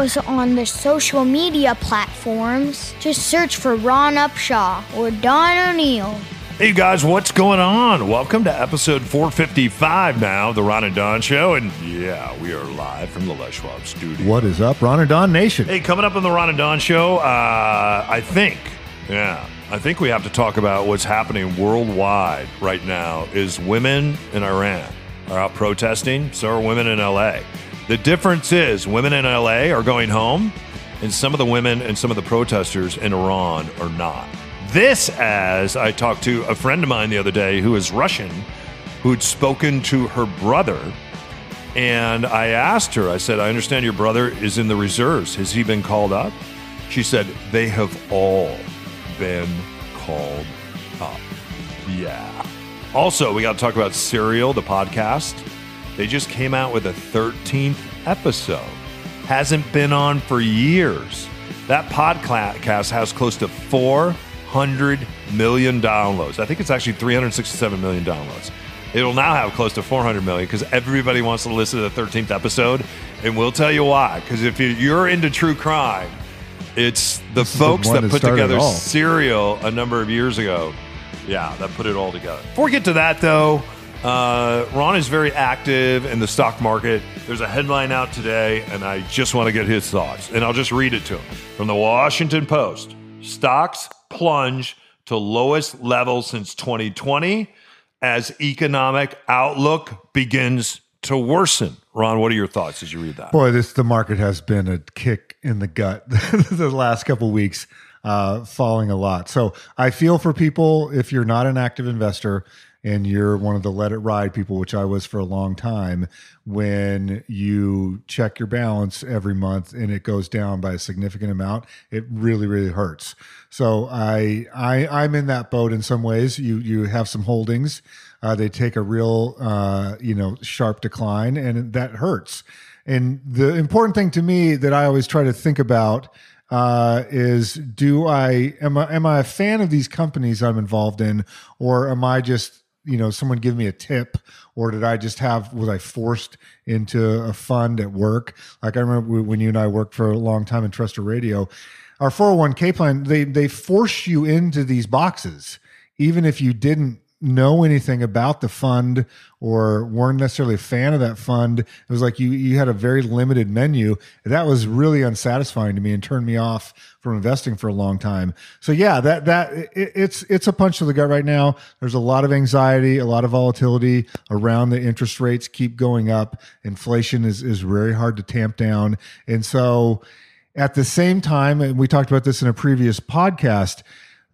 us on the social media platforms. Just search for Ron Upshaw or Don O'Neill. Hey guys, what's going on? Welcome to episode 455 now the Ron and Don Show. And yeah, we are live from the Les Schwab studio. What is up, Ron and Don Nation? Hey, coming up on the Ron and Don Show, uh, I think, yeah, I think we have to talk about what's happening worldwide right now is women in Iran are out protesting, so are women in LA. The difference is women in LA are going home, and some of the women and some of the protesters in Iran are not. This, as I talked to a friend of mine the other day who is Russian, who'd spoken to her brother. And I asked her, I said, I understand your brother is in the reserves. Has he been called up? She said, they have all been called up. Yeah. Also, we got to talk about Serial, the podcast. They just came out with a 13th episode. Hasn't been on for years. That podcast has close to 400 million downloads. I think it's actually 367 million downloads. It'll now have close to 400 million because everybody wants to listen to the 13th episode. And we'll tell you why. Because if you're into true crime, it's the This is the folks that that put together. Serial a number of years ago. Yeah, that put it all together. Before we get to that, though, uh, Ron is very active in the stock market. There's a headline out today, and I just want to get his thoughts. And I'll just read it to him from the Washington Post. Stocks plunge to lowest level since 2020 as economic outlook begins to worsen. Ron, what are your thoughts as you read that? Boy, this the market has been a kick in the gut the last couple weeks, uh, falling a lot. So I feel for people if you're not an active investor and you're one of the let it ride people, which I was for a long time, when you check your balance every month and it goes down by a significant amount, it really, really hurts. So I, I, I'm in that boat in some ways. You, you have some holdings. Uh, they take a real, uh, you know, sharp decline, and that hurts. And the important thing to me that I always try to think about uh, is: Do I am I am I a fan of these companies I'm involved in, or am I just you know someone give me a tip, or did I just have was I forced into a fund at work? Like I remember when you and I worked for a long time in Trustor Radio, our 401k plan they they force you into these boxes, even if you didn't know anything about the fund or weren't necessarily a fan of that fund it was like you you had a very limited menu. That was really unsatisfying to me and turned me off from investing for a long time. So yeah that that it, it's it's a punch to the gut right now. There's a lot of anxiety a lot of volatility around the interest rates keep going up. Inflation is is very hard to tamp down. And so at the same time and we talked about this in a previous podcast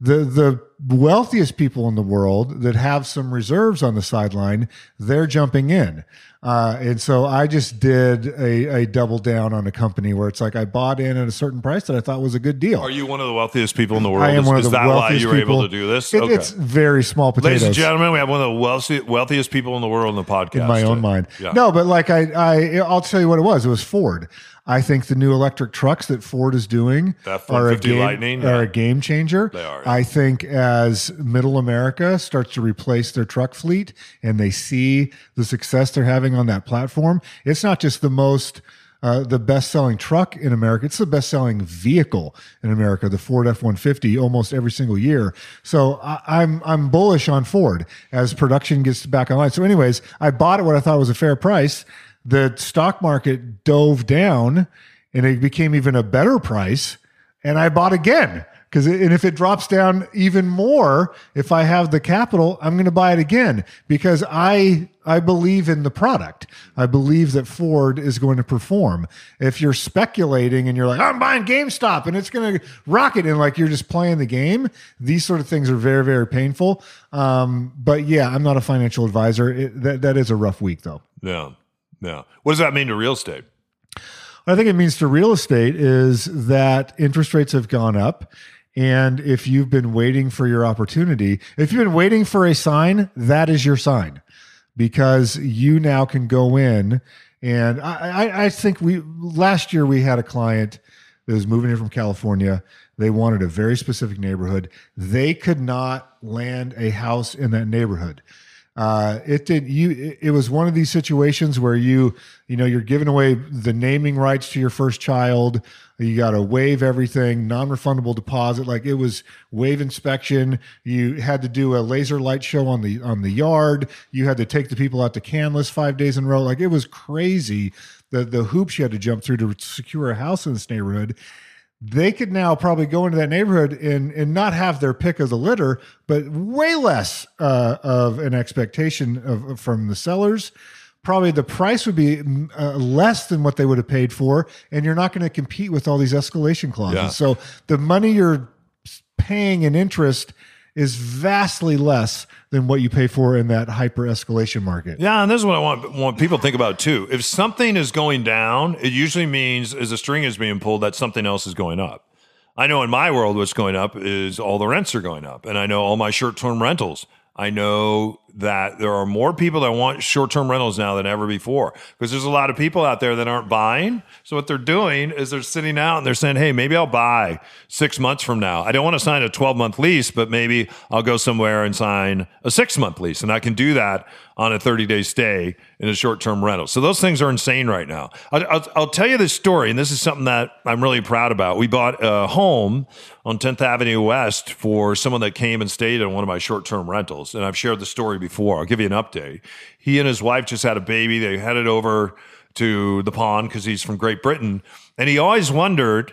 the the wealthiest people in the world that have some reserves on the sideline, they're jumping in. Uh, and so I just did a, a double down on a company where it's like I bought in at a certain price that I thought was a good deal. Are you one of the wealthiest people in the world? I am is, one of is the that wealthiest why you were people. able to do this? It- It's very small potatoes. Ladies and gentlemen, we have one of the wealthy, wealthiest people in the world in the podcast. in my own mind. Yeah. No, but like I, I, I'll tell you what it was. It was Ford. I think the new electric trucks that Ford is doing are a game, Lightning, are yeah. a game changer. They are, yeah. I think as Middle America starts to replace their truck fleet and they see the success they're having on that platform, it's not just the most. Uh, the best-selling truck in America. It's the best-selling vehicle in America, the Ford F-150, almost every single year. So I, I'm I'm bullish on Ford as production gets back online. So, anyways, I bought it what I thought was a fair price. The stock market dove down, and it became even a better price, and I bought again. Because and if it drops down even more, if I have the capital, I'm going to buy it again because I I believe in the product. I believe that Ford is going to perform. If you're speculating and you're like, I'm buying GameStop and it's going to rocket, and like you're just playing the game, these sort of things are very very painful. Um, but yeah, I'm not a financial advisor. It, that that is a rough week though. Yeah. Yeah. What does that mean to real estate? I think it means to real estate is that interest rates have gone up. And if you've been waiting for your opportunity, if you've been waiting for a sign, that is your sign because you now can go in. And I, I, I think we last year we had a client that was moving in from California. They wanted a very specific neighborhood. They could not land a house in that neighborhood. Uh, it did you. It, was one of these situations where you, you know, you're giving away the naming rights to your first child. You got to waive everything, non-refundable deposit. Like it was waive inspection. You had to do a laser light show on the on the yard. You had to take the people out to Canlis five days in a row. Like it was crazy. The the hoops you had to jump through to secure a house in this neighborhood they could now probably go into that neighborhood and and not have their pick of the litter, but way less uh, of an expectation of from the sellers. Probably the price would be mm, uh, less than what they would have paid for, and you're not going to compete with all these escalation clauses. Yeah. So the money you're paying in interest is vastly less than what you pay for in that hyper escalation market. Yeah, and this is what I want want people to think about too. If something is going down, it usually means as a string is being pulled that something else is going up. I know in my world what's going up is all the rents are going up, and I know all my short-term rentals. I know that there are more people that want short-term rentals now than ever before because there's a lot of people out there that aren't buying. So what they're doing is they're sitting out and they're saying, "Hey, maybe I'll buy 6 months from now. I don't want to sign a 12-month lease, but maybe I'll go somewhere and sign a 6-month lease and I can do that on a 30-day stay in a short-term rental." So those things are insane right now. I'll, I'll, I'll tell you this story and this is something that I'm really proud about. We bought a home on 10th Avenue West for someone that came and stayed in one of my short-term rentals and I've shared the story before. I'll give you an update. He and his wife just had a baby. They headed over to the pond because he's from Great Britain, and he always wondered,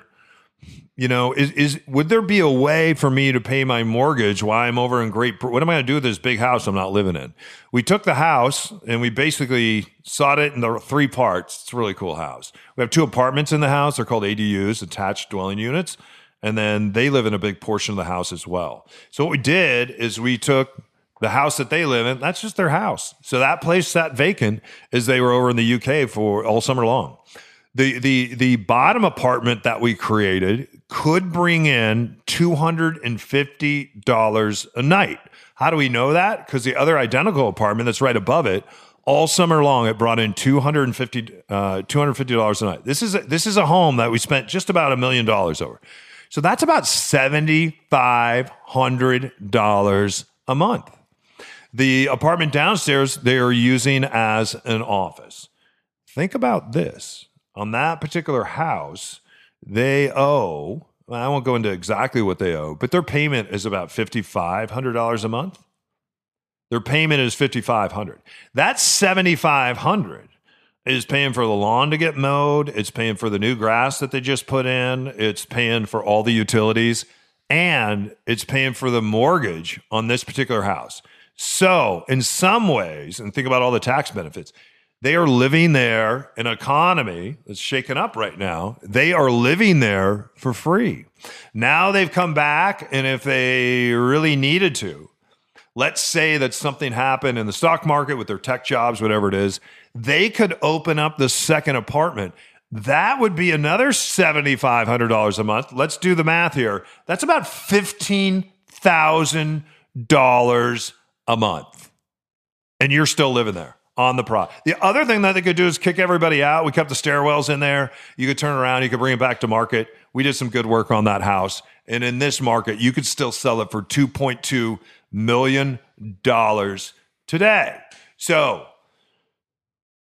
you know, is is would there be a way for me to pay my mortgage while I'm over in Great? Britain? What am I going to do with this big house I'm not living in? We took the house and we basically sawed it in the three parts. It's a really cool house. We have two apartments in the house. They're called ADUs, attached dwelling units, and then they live in a big portion of the house as well. So what we did is we took the house that they live in, that's just their house. So that place sat vacant as they were over in the UK for all summer long. The the the bottom apartment that we created could bring in $250 a night. How do we know that? Because the other identical apartment that's right above it, all summer long, it brought in 250 uh, $250 a night. This is a, this is a home that we spent just about a million dollars over. So that's about $7,500 a month. The apartment downstairs they are using as an office. Think about this. On that particular house, they owe, I won't go into exactly what they owe, but their payment is about $5,500 a month. Their payment is 5500 That 7500 is paying for the lawn to get mowed. It's paying for the new grass that they just put in. It's paying for all the utilities and it's paying for the mortgage on this particular house. So, in some ways, and think about all the tax benefits, they are living there in an economy that's shaken up right now. They are living there for free. Now they've come back, and if they really needed to, let's say that something happened in the stock market with their tech jobs, whatever it is, they could open up the second apartment. That would be another $7,500 a month. Let's do the math here. That's about $15,000 a month. And you're still living there on the pro. The other thing that they could do is kick everybody out. We kept the stairwells in there. You could turn around, you could bring it back to market. We did some good work on that house. And in this market, you could still sell it for $2.2 million today. So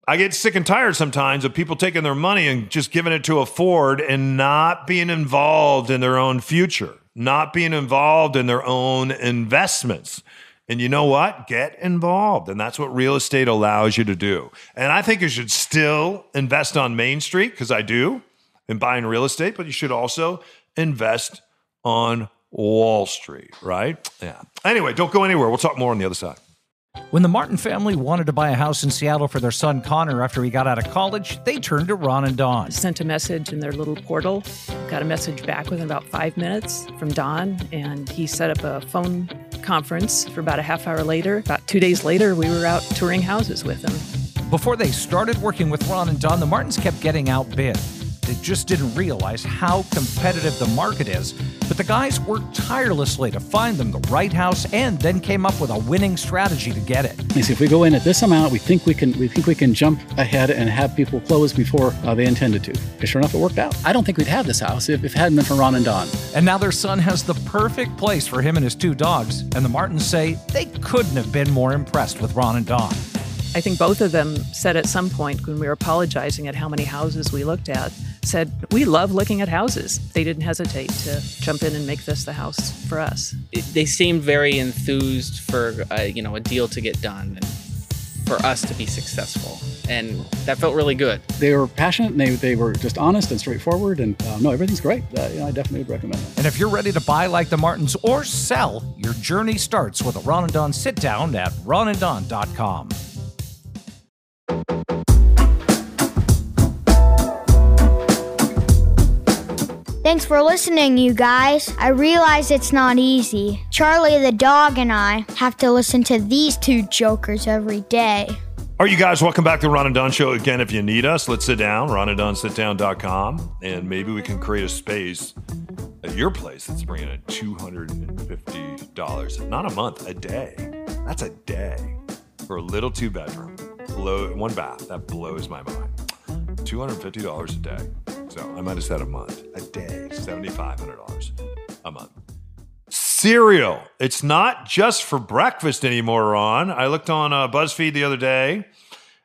I get sick and tired sometimes of people taking their money and just giving it to a Ford and not being involved in their own future, not being involved in their own investments. And you know what? Get involved. And that's what real estate allows you to do. And I think you should still invest on Main Street because I do in buying real estate, but you should also invest on Wall Street, right? Yeah. Anyway, don't go anywhere. We'll talk more on the other side. When the Martin family wanted to buy a house in Seattle for their son Connor after he got out of college, they turned to Ron and Don. Sent a message in their little portal, got a message back within about five minutes from Don, and he set up a phone conference for about a half hour later. About two days later, we were out touring houses with them. Before they started working with Ron and Don, the Martins kept getting outbid. They just didn't realize how competitive the market is. But the guys worked tirelessly to find them the right house and then came up with a winning strategy to get it. They say if we go in at this amount, we think we can we think we can jump ahead and have people close before uh, they intended to. And sure enough, it worked out. I don't think we'd have this house if, if it hadn't been for Ron and Don. And now their son has the perfect place for him and his two dogs. And the Martins say they couldn't have been more impressed with Ron and Don. I think both of them said at some point when we were apologizing at how many houses we looked at, said, We love looking at houses. They didn't hesitate to jump in and make this the house for us. It- they seemed very enthused for uh, you know a deal to get done and for us to be successful, and that felt really good. They were passionate and they, they were just honest and straightforward. And uh, no, everything's great. Uh, you know, I definitely would recommend it. And if you're ready to buy like the Martins or sell, your journey starts with a Ron and Don sit down at ronanddon.com. Thanks for listening, you guys. I realize it's not easy. Charlie the dog and I have to listen to these two jokers every day. All right, you guys, welcome back to Ron and Don Show. Again, if you need us, let's sit down, ronanddonsitdown.com, and maybe we can create a space at your place that's bringing in $250, not a month, a day. That's a day for a little two bedroom, blow, one bath. That blows my mind. $250 a day. So I might have said a month, a day, $7,500 a month. Cereal. It's not just for breakfast anymore, Ron. I looked on uh, BuzzFeed the other day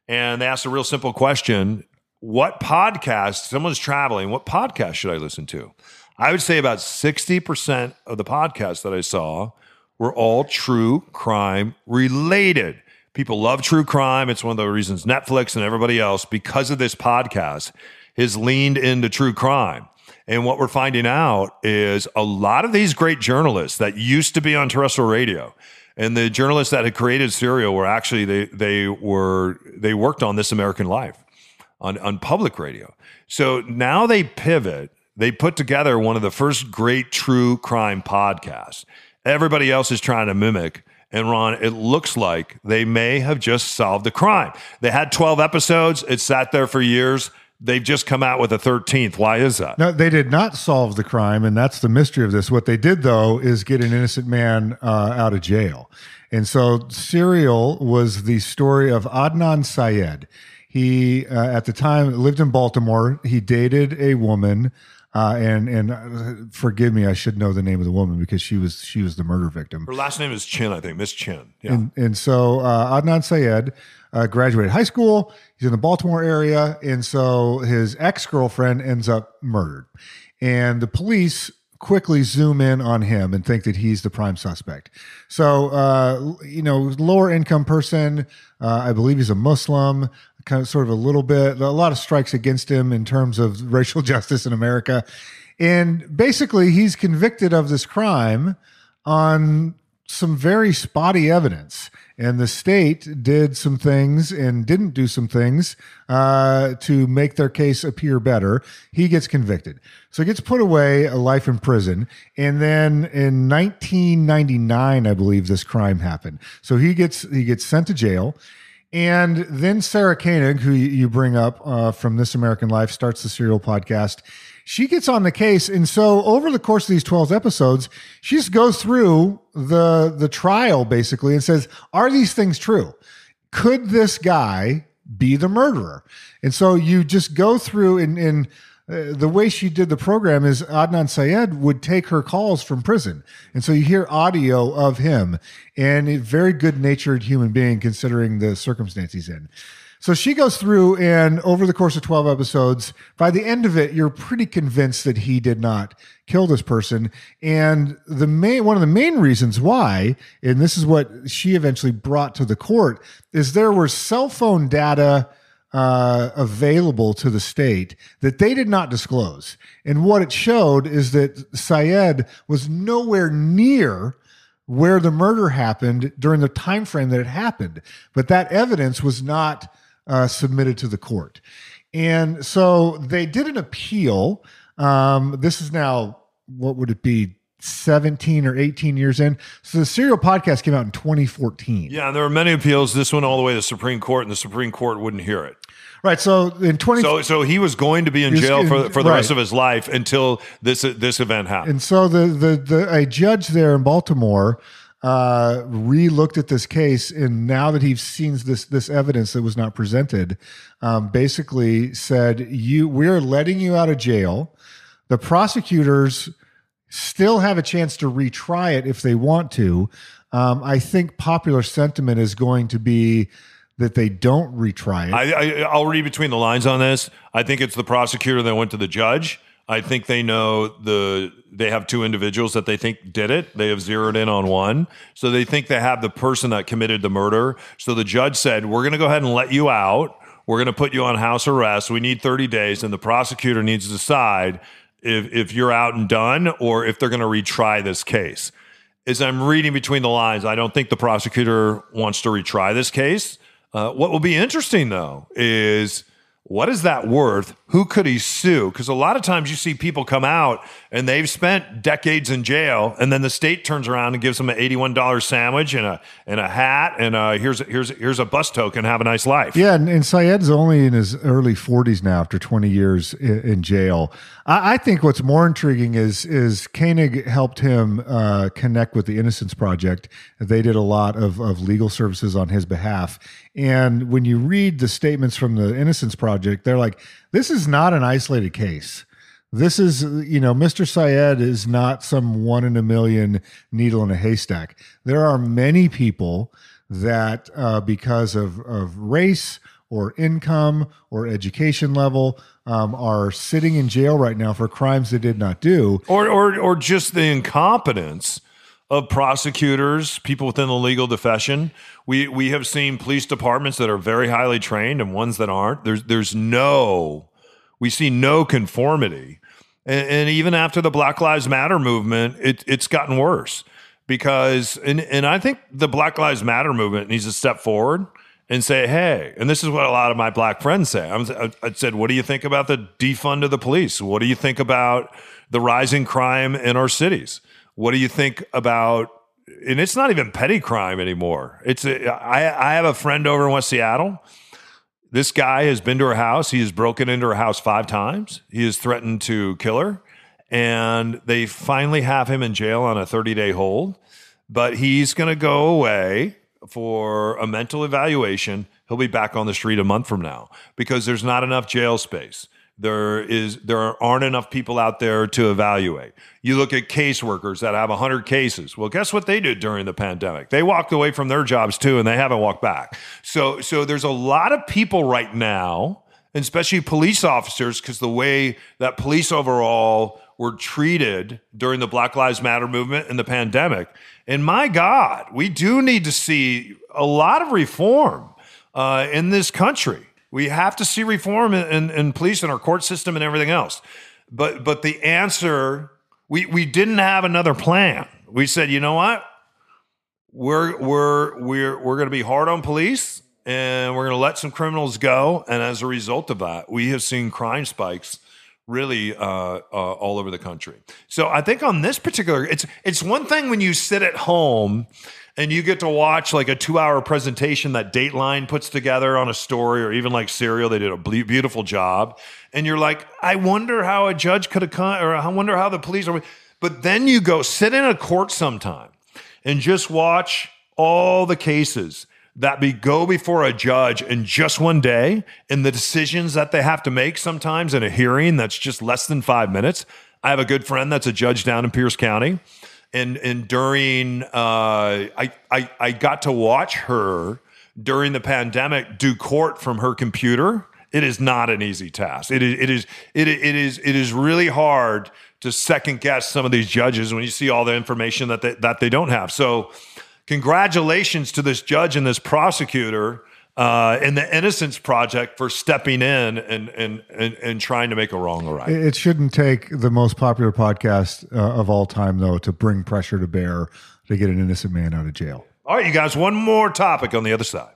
and they asked a real simple question What podcast, someone's traveling, what podcast should I listen to? I would say about 60% of the podcasts that I saw were all true crime related. People love true crime. It's one of the reasons Netflix and everybody else, because of this podcast, has leaned into true crime. And what we're finding out is a lot of these great journalists that used to be on terrestrial radio and the journalists that had created Serial were actually they they were they worked on This American Life on on public radio. So now they pivot. They put together one of the first great true crime podcasts. Everybody else is trying to mimic. And Ron, it looks like they may have just solved the crime. They had 12 episodes. It sat there for years. They've just come out with a 13th. Why is that? No, they did not solve the crime, and that's the mystery of this. What they did, though, is get an innocent man uh, out of jail. And so, Serial was the story of Adnan Syed. He, uh, at the time, lived in Baltimore. He dated a woman, uh, and and uh, forgive me, I should know the name of the woman because she was she was the murder victim. Her last name is Chin, I think. Miss Chin. Yeah. And, and so uh, Adnan Syed uh, graduated high school. He's in the Baltimore area. And so his ex girlfriend ends up murdered. And the police quickly zoom in on him and think that he's the prime suspect. So, uh, you know, lower income person, uh, I believe he's a Muslim, kind of sort of a little bit, a lot of strikes against him in terms of racial justice in America. And basically, he's convicted of this crime on some very spotty evidence. And the state did some things and didn't do some things uh, to make their case appear better. He gets convicted. So he gets put away a life in prison. And then in 1999, I believe this crime happened. So he gets he gets sent to jail. And then Sarah Koenig, who you- bring up uh, from This American Life, starts the serial podcast. She gets on the case, and so over the course of these twelve episodes, she just goes through the the trial basically and says, "Are these things true? Could this guy be the murderer?" And so you just go through and and uh, the way she did the program is Adnan Syed would take her calls from prison. And so you hear audio of him and a very good natured human being considering the circumstance he's in. So she goes through and over the course of 12 episodes, by the end of it, you're pretty convinced that he did not kill this person. And the main, one of the main reasons why, and this is what she eventually brought to the court, is there were cell phone data uh, available to the state that they did not disclose. And what it showed is that Syed was nowhere near where the murder happened during the time frame that it happened, but that evidence was not uh, submitted to the court. And so they did an appeal. Um, this is now what would it be? 17 or 18 years in. So the serial podcast came out in 2014. Yeah, and there were many appeals. This went all the way to the Supreme Court, and the Supreme Court wouldn't hear it. Right. So in 20 So, so he was going to be in jail for for the rest of his life until this this event happened. And so the the the a judge there in Baltimore uh re-looked at this case and now that he's seen this this evidence that was not presented um basically said you we're letting you out of jail the prosecutors still have a chance to retry it if they want to um i think popular sentiment is going to be that they don't retry it I, I I'll read between the lines on this. I think it's the prosecutor that went to the judge. I think they know the they have two individuals that they think did it. They have zeroed in on one. So they think they have the person that committed the murder. So the judge said, "We're going to go ahead and let you out. We're going to put you on house arrest. We need 30 days and the prosecutor needs to decide if if you're out and done or if they're going to retry this case." As I'm reading between the lines, I don't think the prosecutor wants to retry this case. Uh, what will be interesting, though, is what is that worth? Who could he sue? Because a lot of times you see people come out and they've spent decades in jail, and then the state turns around and gives them an eighty-one dollar sandwich and a and a hat and uh here's here's here's a bus token. Have a nice life. Yeah, and, and Syed's only in his early 40s now after 20 years in, in jail. I, I think what's more intriguing is is Koenig helped him uh, connect with the Innocence Project. They did a lot of, of legal services on his behalf. And when you read the statements from the Innocence Project, they're like, this is not an isolated case. This is, you know, Mr. Syed is not some one in a million needle in a haystack. There are many people that, uh, because of, of race or income or education level, um, are sitting in jail right now for crimes they did not do. or or or just the incompetence of prosecutors, people within the legal profession. We we have seen police departments that are very highly trained and ones that aren't. There's there's no we see no conformity, and, and even after the Black Lives Matter movement, it, it's gotten worse because and and I think the Black Lives Matter movement needs to step forward and say, hey, and this is what a lot of my black friends say. I'm, I, I said, what do you think about the defund of the police? What do you think about the rising crime in our cities? What do you think about? And it's not even petty crime anymore. It's a, I, I have a friend over in West Seattle. This guy has been to her house. He has broken into her house five times. He has threatened to kill her. And they finally have him in jail on a 30 day hold. But he's going to go away for a mental evaluation. He'll be back on the street a month from now because there's not enough jail space. There is there aren't enough people out there to evaluate. You look at caseworkers that have 100 cases. Well, guess what they did during the pandemic? They walked away from their jobs too and they haven't walked back. So so there's a lot of people right now, especially police officers because the way that police overall were treated during the Black Lives Matter movement and the pandemic. And my God, we do need to see a lot of reform uh, in this country. We have to see reform in, in, in police and our court system and everything else. But but the answer, we we didn't have another plan. We said, you know what? We're we're we're we're going to be hard on police and we're going to let some criminals go. And as a result of that, we have seen crime spikes really uh, uh, all over the country. So I think on this particular, it's it's one thing when you sit at home and you get to watch like a two-hour presentation that Dateline puts together on a story, or even like Serial, they did a beautiful job, and you're like, I wonder how a judge could have come, or I wonder how the police are. But then you go sit in a court sometime and just watch all the cases that be go before a judge in just one day and the decisions that they have to make sometimes in a hearing that's just less than five minutes. I have a good friend that's a judge down in Pierce County. And and during uh, I, I I got to watch her during the pandemic do court from her computer. It is not an easy task. It is it is it, it is it is really hard to second guess some of these judges when you see all the information that they, that they don't have. So congratulations to this judge and this prosecutor uh, and the Innocence Project for stepping in and, and, and, and trying to make a wrong a right. It it shouldn't take the most popular podcast uh, of all time, though, to bring pressure to bear to get an innocent man out of jail. All right, you guys, one more topic on the other side.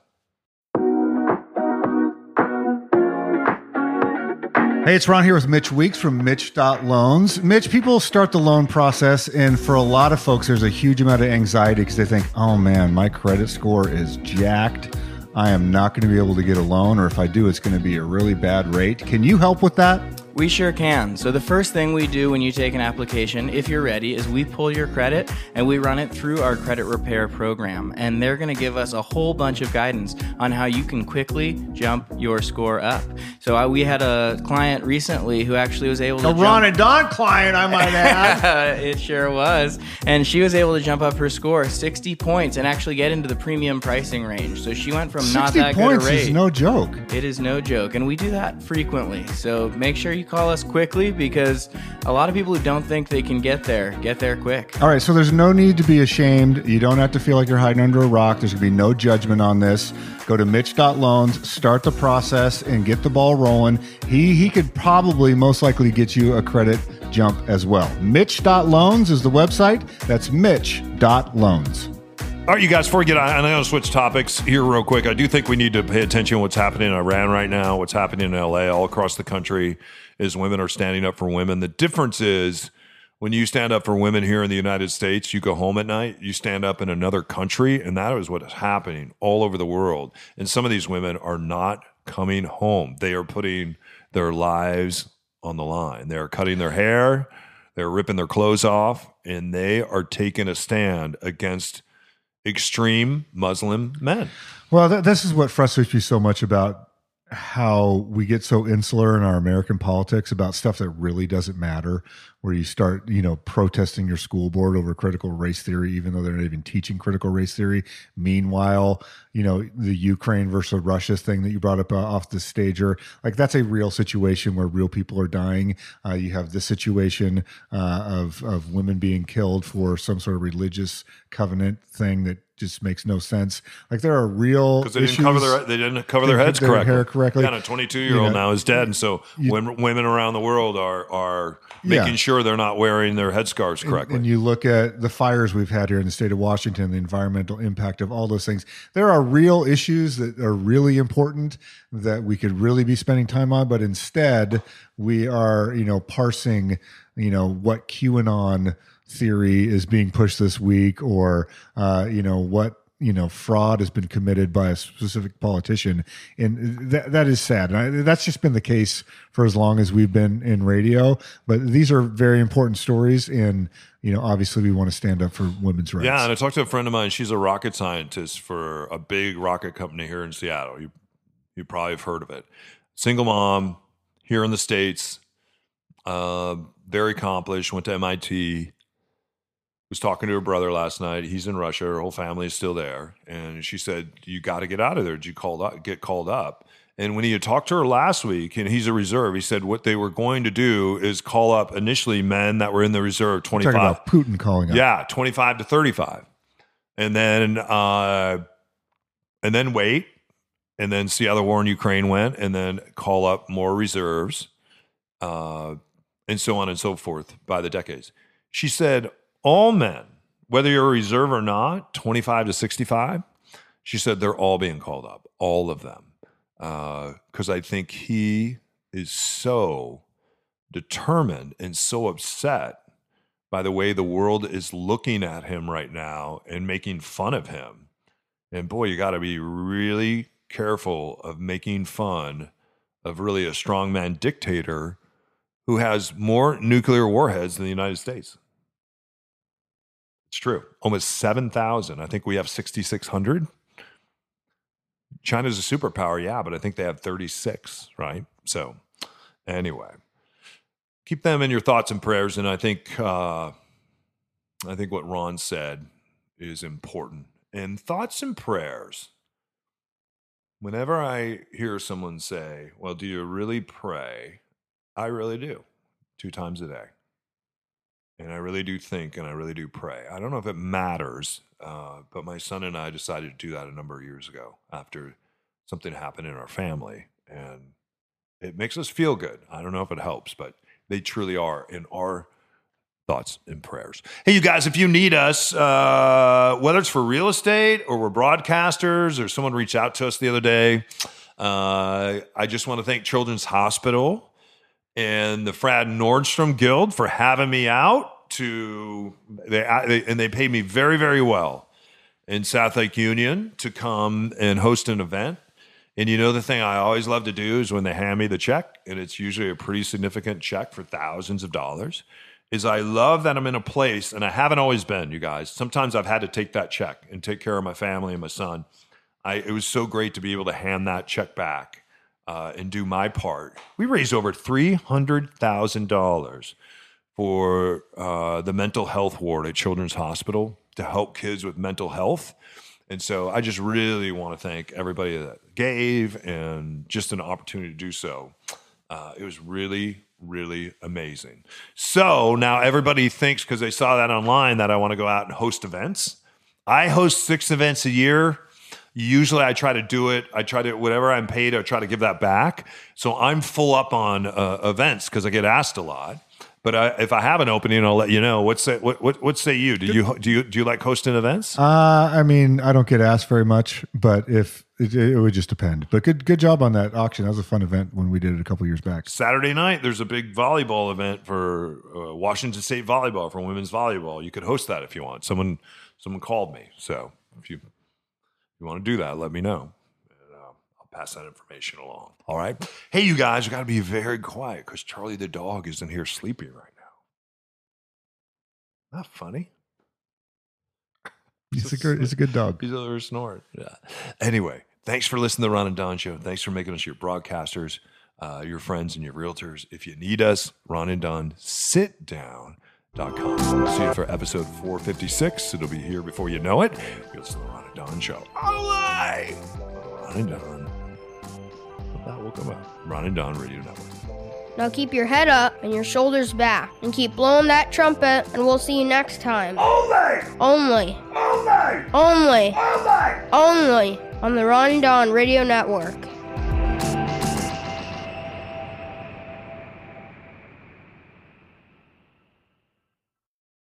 Hey, it's Ron here with Mitch Weeks from Mitch.loans. Mitch, people start the loan process, and for a lot of folks, there's a huge amount of anxiety because they think, oh man, my credit score is jacked. I am not going to be able to get a loan, or if I do, it's going to be a really bad rate. Can you help with that? We sure can. So, the first thing we do when you take an application, if you're ready, is we pull your credit and we run it through our credit repair program. And they're going to give us a whole bunch of guidance on how you can quickly jump your score up. So, uh, we had a client recently who actually was able to. A Ron and Don client, I might add. it sure was. And she was able to jump up her score 60 points and actually get into the premium pricing range. So, she went from not 60 that good points a rate. is no joke. It is no joke, and we do that frequently. So make sure you call us quickly because a lot of people who don't think they can get there get there quick. All right, so there's no need to be ashamed. You don't have to feel like you're hiding under a rock. There's going to be no judgment on this. Go to Mitch.loans, start the process, and get the ball rolling. He he could probably most likely get you a credit jump as well. Mitch.loans is the website. That's Mitch.loans. All right, you guys, before we get on, I'm going to switch topics here real quick. I do think we need to pay attention to what's happening in Iran right now, what's happening in LA, all across the country, is women are standing up for women. The difference is when you stand up for women here in the United States, you go home at night, you stand up in another country, and that is what is happening all over the world. And some of these women are not coming home. They are putting their lives on the line. They are cutting their hair, they're ripping their clothes off, and they are taking a stand against extreme Muslim men. Well, th- this is what frustrates me so much about how we get so insular in our American politics about stuff that really doesn't matter. Where you start, you know, protesting your school board over critical race theory, even though they're not even teaching critical race theory. Meanwhile, you know, the Ukraine versus Russia thing that you brought up uh, off the stager, like that's a real situation where real people are dying. Uh, you have this situation uh, of of women being killed for some sort of religious covenant thing that just makes no sense. Like there are real because they didn't issues. cover their they didn't cover their heads correctly. hair correctly. Yeah, and a 22 year old You know, now is dead, and so women, women around the world are are Yeah. making sure they're not wearing their headscarves correctly. And you look at the fires we've had here in the state of Washington, the environmental impact of all those things. There are real issues that are really important that we could really be spending time on, but instead we are, you know, parsing, you know, what QAnon theory is being pushed this week, or uh, you know what you know fraud has been committed by a specific politician and that, that is sad and I, that's just been the case for as long as we've been in radio but these are very important stories and you know obviously we want to stand up for women's rights Yeah, and I talked to a friend of mine. She's a rocket scientist for a big rocket company here in Seattle. You you probably have heard of it. Single mom here in the states, uh, very accomplished. Went to MIT. Was talking to her brother last night. He's in Russia. Her whole family is still there, and she said, "You got to get out of there. Did you called up, get called up?" And when he had talked to her last week, and he's a reserve, he said what they were going to do is call up initially men that were in the reserve, twenty talking five. about putin calling up Yeah, 25 to 35. And then uh and then wait and then see how the war in Ukraine went and then call up more reserves uh and so on and so forth by the decades. She said all men, whether you're a reserve or not, 25 to 65, she said they're all being called up, all of them. Uh, because I think he is so determined and so upset by the way the world is looking at him right now and making fun of him. And boy, you got to be really careful of making fun of really a strongman dictator who has more nuclear warheads than the United States. It's true. Almost 7,000. I think we have 6,600. China's a superpower, yeah, but I think they have 36, right? So, anyway, keep them in your thoughts and prayers. And I think, uh, I think what Ron said is important. And thoughts and prayers. Whenever I hear someone say, "Well, do you really pray?" I really do, two times a day. And I really do think and I really do pray. I don't know if it matters, uh, but my son and I decided to do that a number of years ago after something happened in our family. And it makes us feel good. I don't know if it helps, but they truly are in our thoughts and prayers. Hey, you guys, if you need us, uh, whether it's for real estate or we're broadcasters or someone reached out to us the other day, uh, I just want to thank Children's Hospital and the Frad Nordstrom Guild for having me out to they, they and they paid me very very well in South Lake Union to come and host an event. And you know the thing I always love to do is when they hand me the check, and it's usually a pretty significant check for thousands of dollars. Is I love that I'm in a place, and I haven't always been, you guys. Sometimes I've had to take that check and take care of my family and my son. I, it was so great to be able to hand that check back uh, and do my part. We raised over three hundred thousand dollars for uh, the mental health ward at Children's Hospital to help kids with mental health. And so I just really want to thank everybody that gave and just an opportunity to do so. Uh, it was really, really amazing. So now everybody thinks because they saw that online that I want to go out and host events. I host six events a year. Usually I try to do it. I try to, whatever I'm paid, I try to give that back. So I'm full up on uh, events because I get asked a lot. But I, if I have an opening, I'll let you know. What say what what, what say you? Do you do you do you like hosting events? Uh, I mean, I don't get asked very much, but if it, it would just depend. But good good job on that auction. That was a fun event when we did it a couple years back. Saturday night, there's a big volleyball event for uh, Washington State volleyball for women's volleyball. You could host that if you want. Someone someone called me, so if you if you want to do that, let me know. And, I'll pass that information along. All right. Hey, you guys, you got to be very quiet because Charlie the dog is in here sleeping right now. Not funny. He's a good he's a good dog. He's over snoring. Yeah. Anyway, thanks for listening to the Ron and Don Show. Thanks for making us your broadcasters, uh, your friends, and your realtors. If you need us, Ron and Don, sit down. Dot com. See you for episode 456. It'll be here before you know it. You'll listen to the Ron and Don Show. All right. Ron and Don. That will come out. Ron and Don Radio Network. Now keep your head up and your shoulders back and keep blowing that trumpet, and we'll see you next time. Only! Only. Only! Only. Only! Only on the Ron and Don Radio Network.